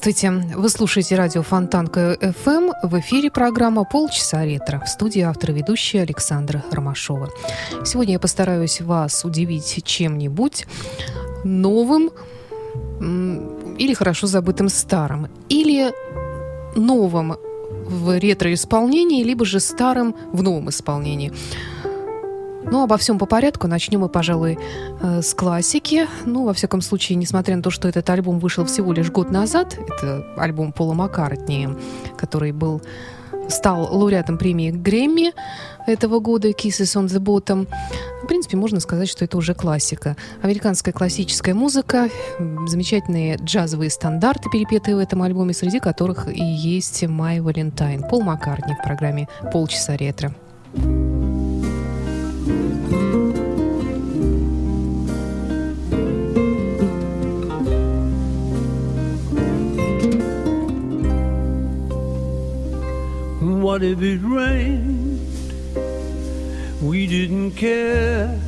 Здравствуйте. Вы слушаете радио Фонтанка FM. В эфире программа «Полчаса ретро». В студии автор ведущая Александра Ромашова. Сегодня я постараюсь вас удивить чем-нибудь новым или хорошо забытым старым, или новым в ретро-исполнении, либо же старым в новом исполнении. Ну, обо всем по порядку. Начнем мы, пожалуй, э, с классики. Ну, во всяком случае, несмотря на то, что этот альбом вышел всего лишь год назад, это альбом Пола Маккартни, который был стал лауреатом премии Грэмми этого года «Kisses on the Bottom». В принципе, можно сказать, что это уже классика. Американская классическая музыка, замечательные джазовые стандарты, перепетые в этом альбоме, среди которых и есть «My Valentine». Пол Маккартни в программе «Полчаса ретро». What if it rained? We didn't care.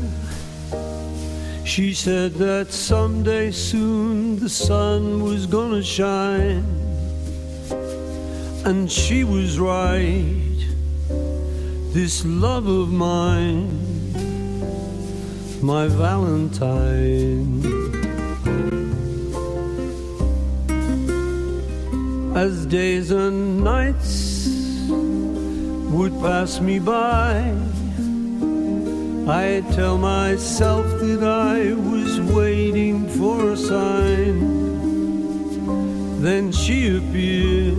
She said that someday soon the sun was gonna shine. And she was right. This love of mine, my Valentine. As days and nights would pass me by. I tell myself that I was waiting for a sign. Then she appeared,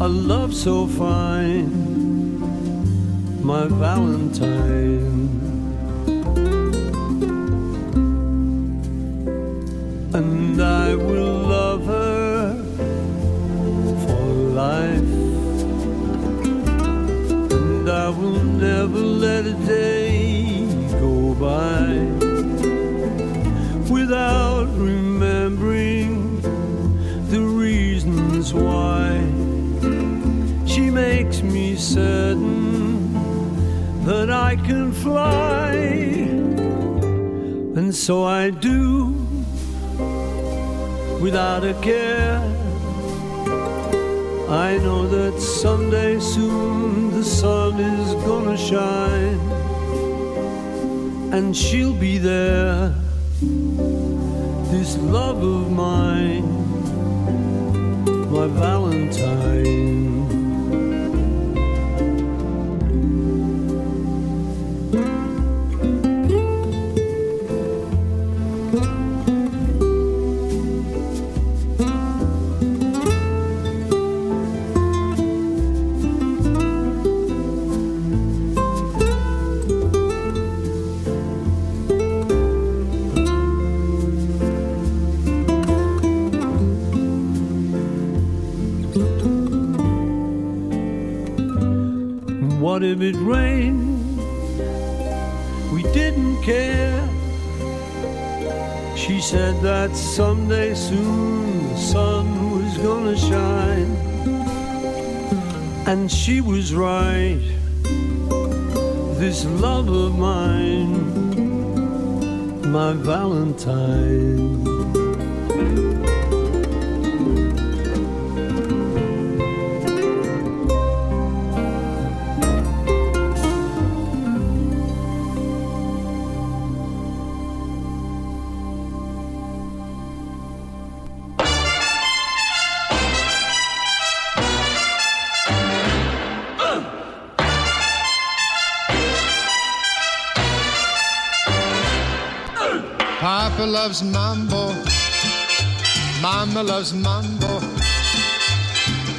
a love so fine, my Valentine. And I will love her for life I will never let a day go by without remembering the reasons why she makes me certain that I can fly, and so I do without a care. I know that someday soon the sun is gonna shine and she'll be there. This love of mine, my Valentine. What if it rained? We didn't care. She said that someday soon the sun was gonna shine. And she was right. This love of mine, my Valentine. Loves mambo. Mama loves mambo.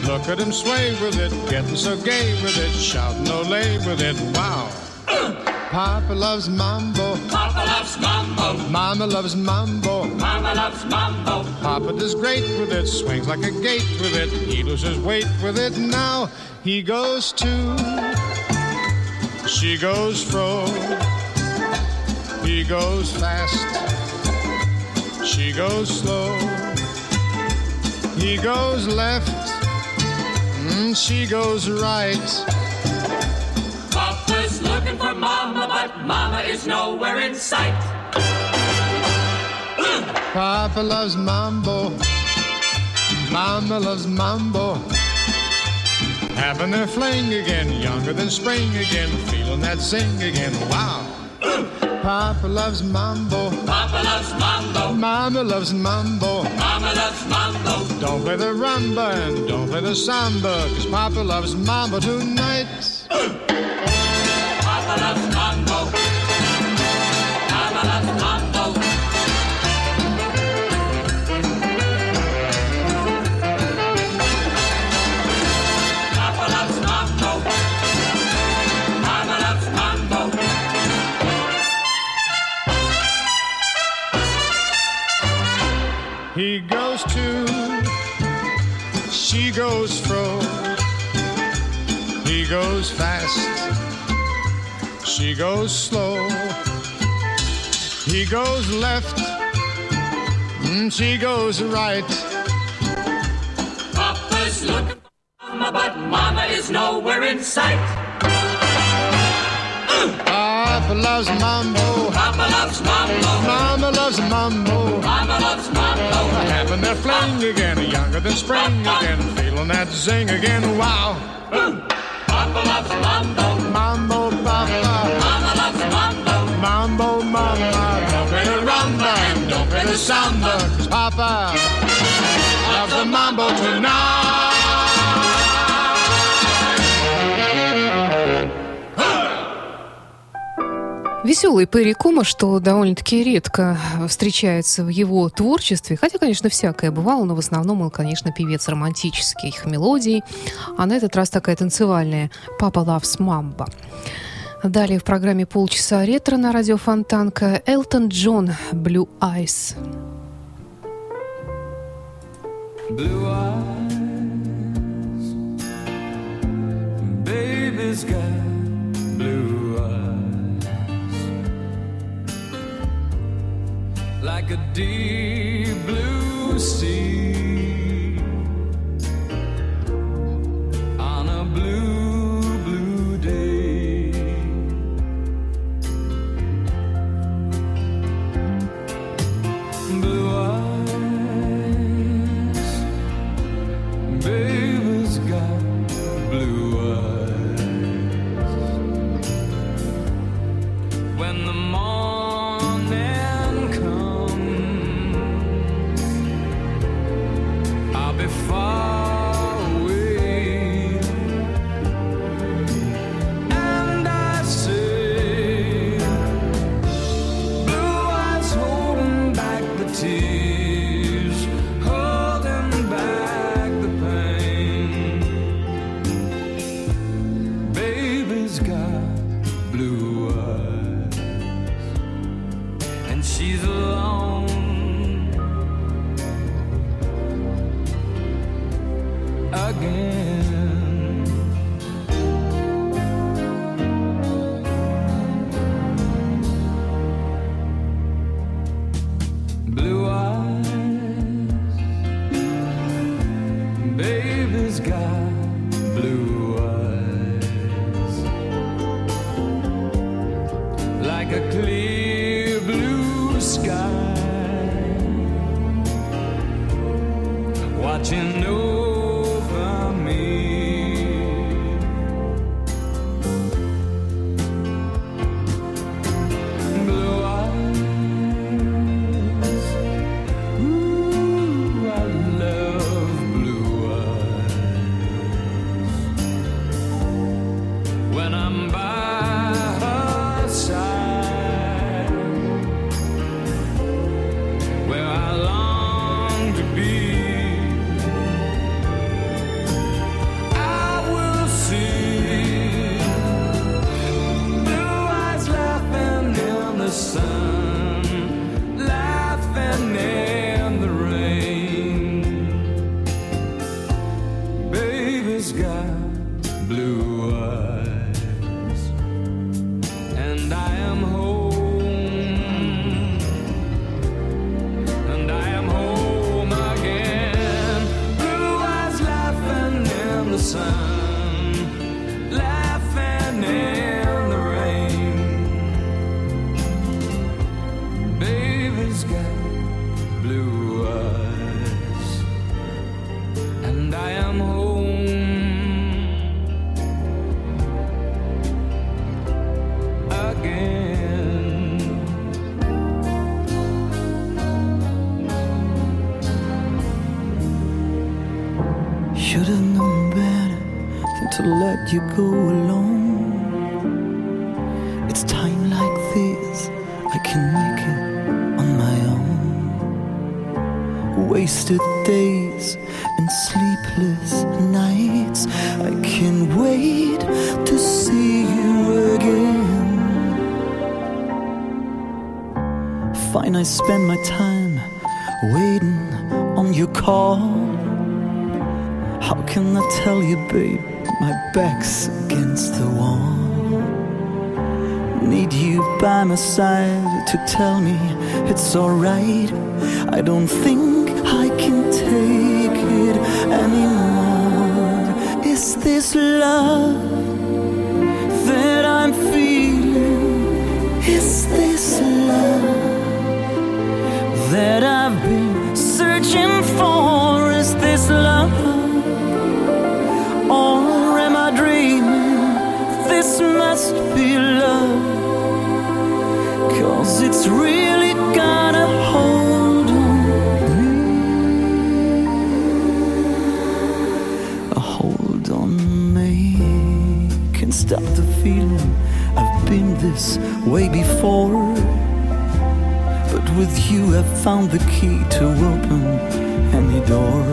Look at him sway with it, getting so gay with it, shouting ole with it. Wow. Papa loves mambo. Papa loves loves mambo. Mama loves mambo. Mama loves mambo. Papa does great with it, swings like a gate with it. He loses weight with it. Now he goes to, she goes fro. He goes fast, she goes slow. He goes left, mm, she goes right. Papa's looking for mama, but mama is nowhere in sight. Papa loves mambo. Mama loves mambo. Having their fling again, younger than spring again, feeling that zing again. Wow. Papa loves mambo. Papa loves mambo. Mama loves mambo. Mama loves mambo. Don't play the rumba and don't play the samba, cause Papa loves mambo tonight. He goes to, she goes fro. He goes fast, she goes slow. He goes left, mm, she goes right. Papa's looking for mama, but mama is nowhere in sight. Papa loves mambo, Papa loves mambo. Loves mambo. Mama loves mambo. Having their fling again, younger than spring again, feeling that zing again. Wow, Papa loves mambo. mambo, papa. Mama loves mambo. Mambo, mama, don't play the rumba and don't play the samba. 'cause Papa loves the mambo tonight. Веселый Перри Кума, что довольно-таки редко встречается в его творчестве. Хотя, конечно, всякое бывало, но в основном он, конечно, певец романтических мелодий. А на этот раз такая танцевальная «Папа Loves Mamba». Далее в программе «Полчаса ретро» на радио Фонтанка Элтон Джон «Blue Eyes». blue eyes. Baby's got Like a deep blue sea. Baby's got blue eyes, and she's alone. Blue eyes, and I am home again. Should have known better than to let you go alone. I spend my time waiting on your call. How can I tell you, babe? My back's against the wall. Need you by my side to tell me it's alright. I don't think I can take it anymore. Is this love that I'm feeling? Is this that I've been searching for? Is this love? Or am I dreaming? This must be love. Cause it's really got a hold on me. A hold on me. Can't stop the feeling. I've been this way before. With you, I've found the key to open any door.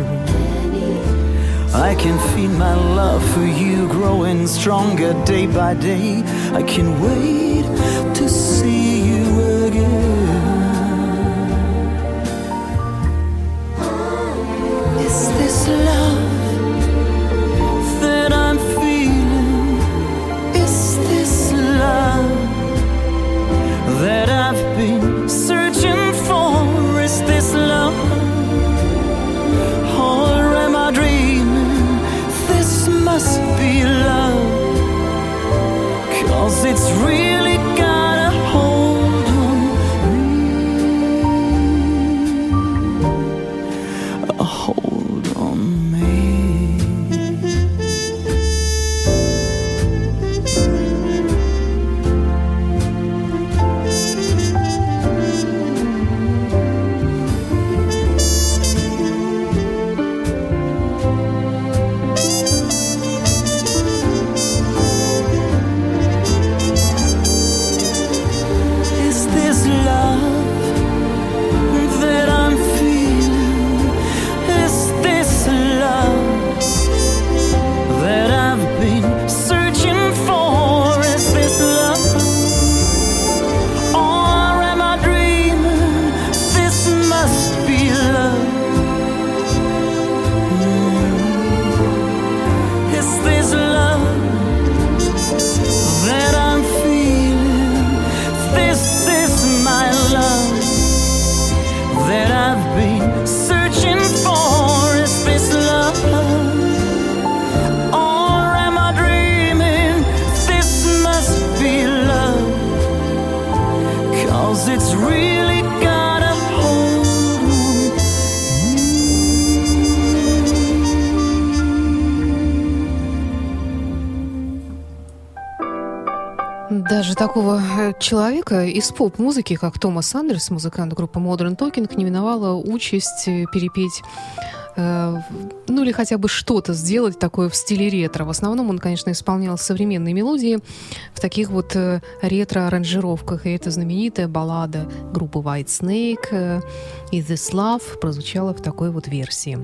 I can feel my love for you growing stronger day by day. I can wait to see you again. Даже такого э, человека из поп-музыки, как Томас Андерс, музыкант группы Modern Talking, не миновала участь э, перепеть э, ну или хотя бы что-то сделать такое в стиле ретро. В основном он, конечно, исполнял современные мелодии в таких вот ретро-аранжировках. И эта знаменитая баллада группы White Snake «Is This Love» прозвучала в такой вот версии.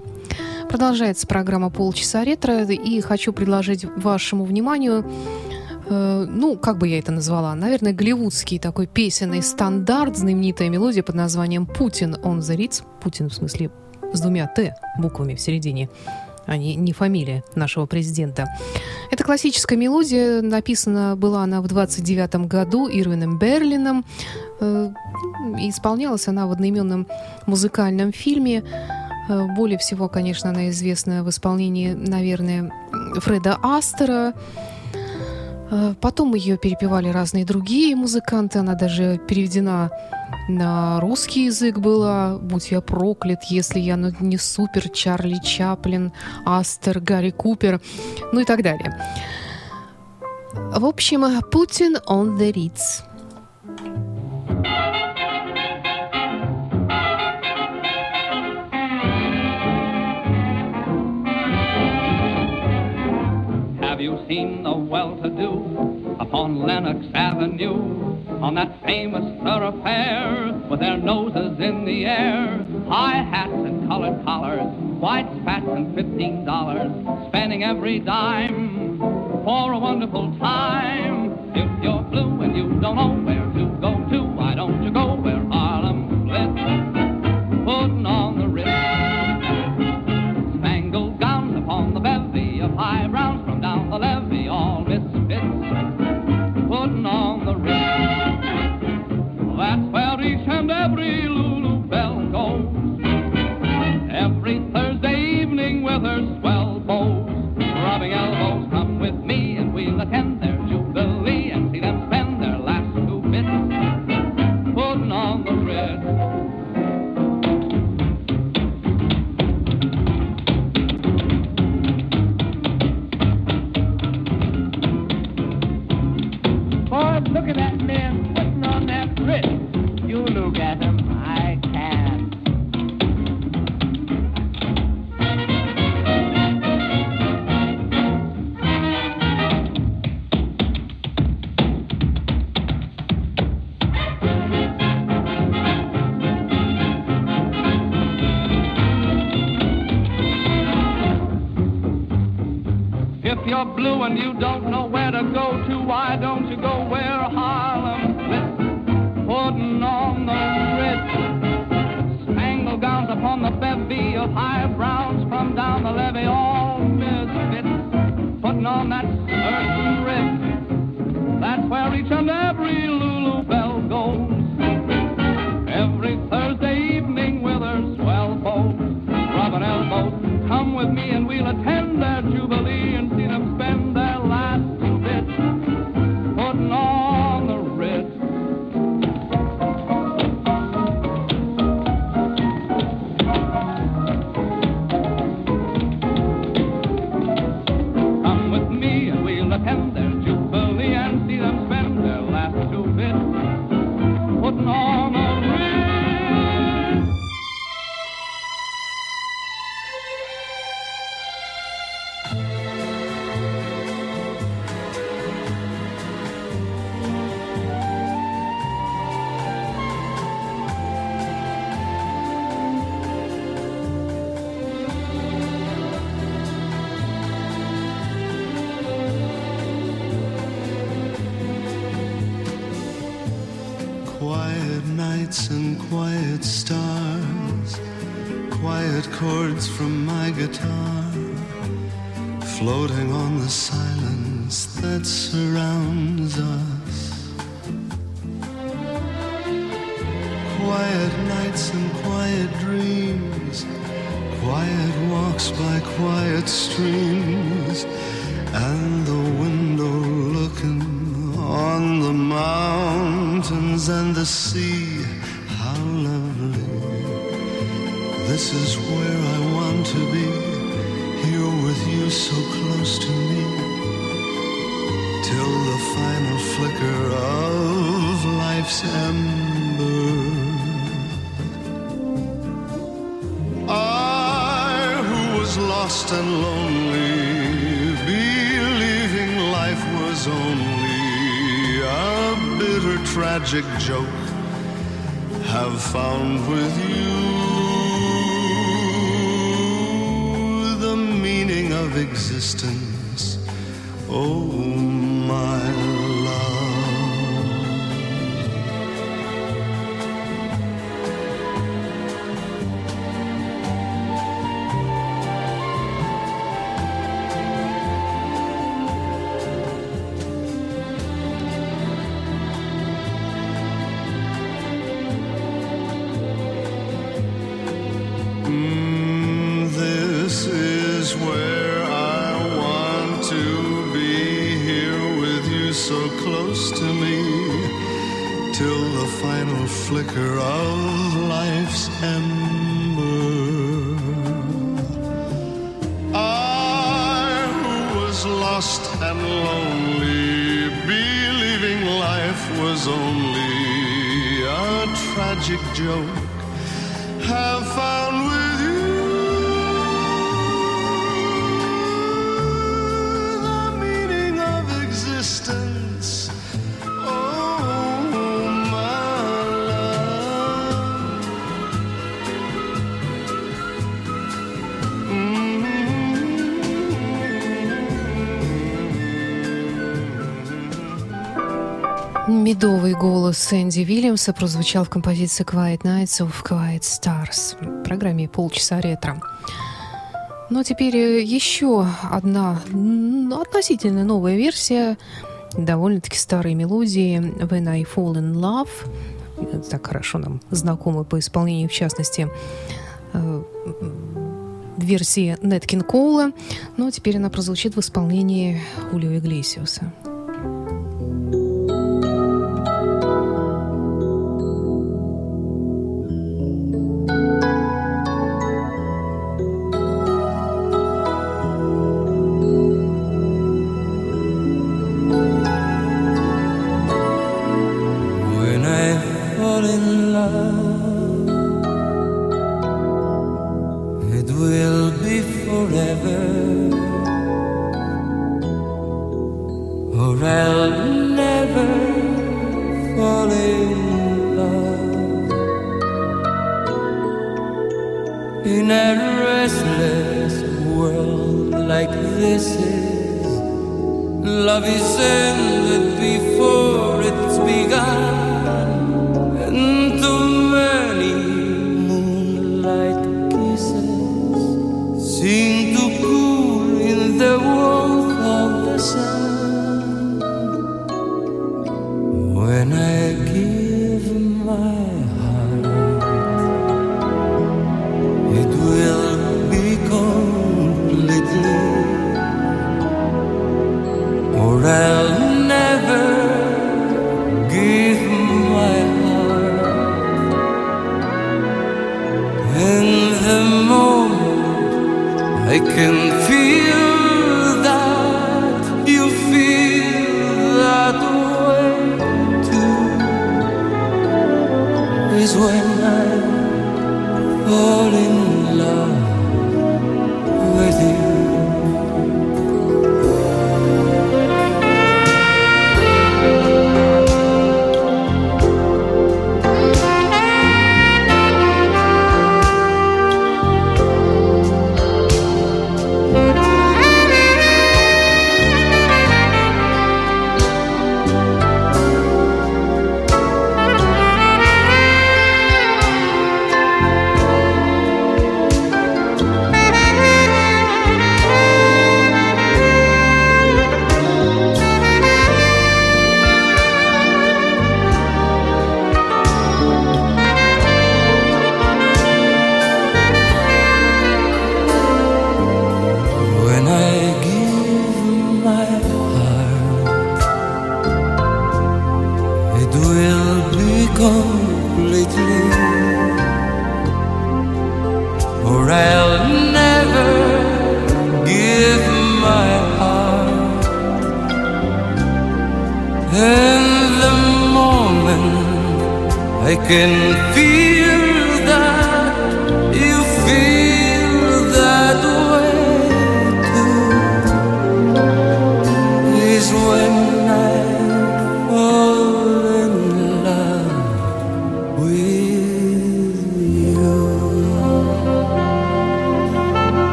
Продолжается программа «Полчаса ретро», и хочу предложить вашему вниманию э, ну, как бы я это назвала, наверное, голливудский такой песенный стандарт, знаменитая мелодия под названием «Путин on the Ritz», Путин в смысле с двумя «Т» буквами в середине, а не, не фамилия нашего президента. Это классическая мелодия. Написана была она в 29 году Ирвином Берлином. Э, исполнялась она в одноименном музыкальном фильме. Э, более всего, конечно, она известна в исполнении, наверное, Фреда Астера. Э, потом ее перепевали разные другие музыканты. Она даже переведена на русский язык была «Будь я проклят, если я не супер Чарли Чаплин, Астер, Гарри Купер», ну и так далее. В общем, «Путин on the Ritz». Seen the well-to-do upon Lenox Avenue? On that famous thoroughfare with their noses in the air, high hats and colored collars, white spats and fifteen dollars, spending every dime for a wonderful time. If you're blue and you don't know blue and you don't know where to go to, why don't you go where Harlem splits? Putting on the Ritz. Spangled gowns upon the bevy of high browns from down the levee, all misfits. Putting on that certain Ritz. That's where each and every Lulu walks by quiet streams, and the window looking on the mountains and the sea. How lovely. This is where I want to be, here with you so close to me. Till the final flicker of life's ember. Lost and lonely, believing life was only a bitter, tragic joke, have found with you the meaning of existence. Oh, Медовый голос Энди Вильямса прозвучал в композиции Quiet Nights of Quiet Stars в программе «Полчаса ретро». Но теперь э, еще одна относительно новая версия довольно-таки старой мелодии «When I Fall in Love». Э, так хорошо нам знакомы по исполнению, в частности, э, версии Неткин Коула, но теперь она прозвучит в исполнении Улио Иглесиуса.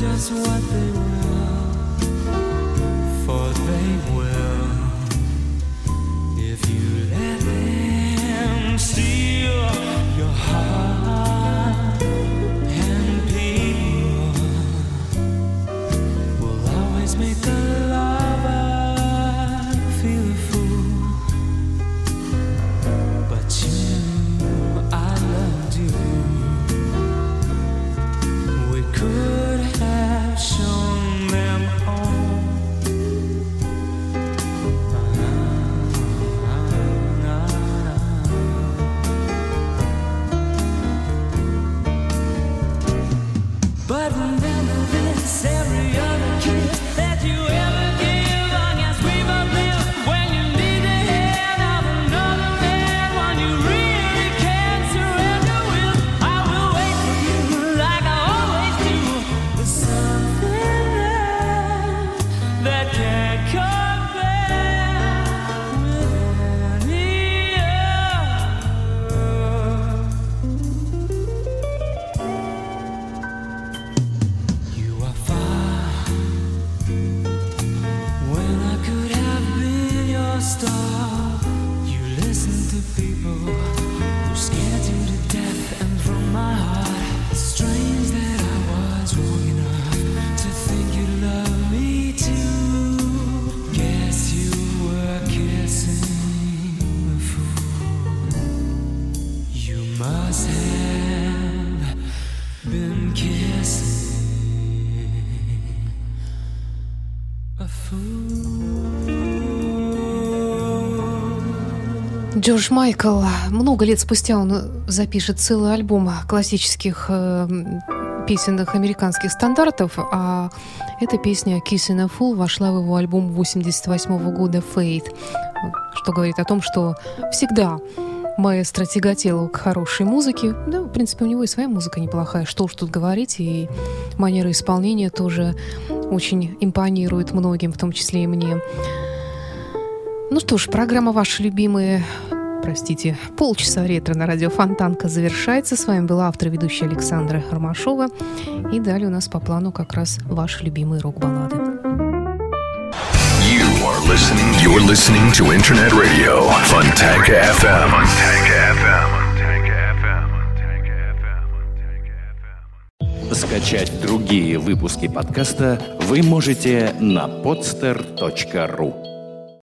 just what they want. Джордж Майкл, много лет спустя он запишет целый альбом классических э, песенных американских стандартов, а эта песня «Kissing a Fool» вошла в его альбом 88 года «Fate», что говорит о том, что всегда маэстро тяготел к хорошей музыке. Да, в принципе, у него и своя музыка неплохая, что уж тут говорить, и манера исполнения тоже очень импонирует многим, в том числе и мне. Ну что ж, программа «Ваши любимые...» Простите, полчаса ретро на радио Фонтанка завершается. С вами была автор ведущая Александра Ромашова. И далее у нас по плану как раз ваши любимые рок-баллады. You are listening. You're listening to Internet Radio Fontanka FM. Fontanka FM. Скачать другие выпуски подкаста вы можете на podster.ru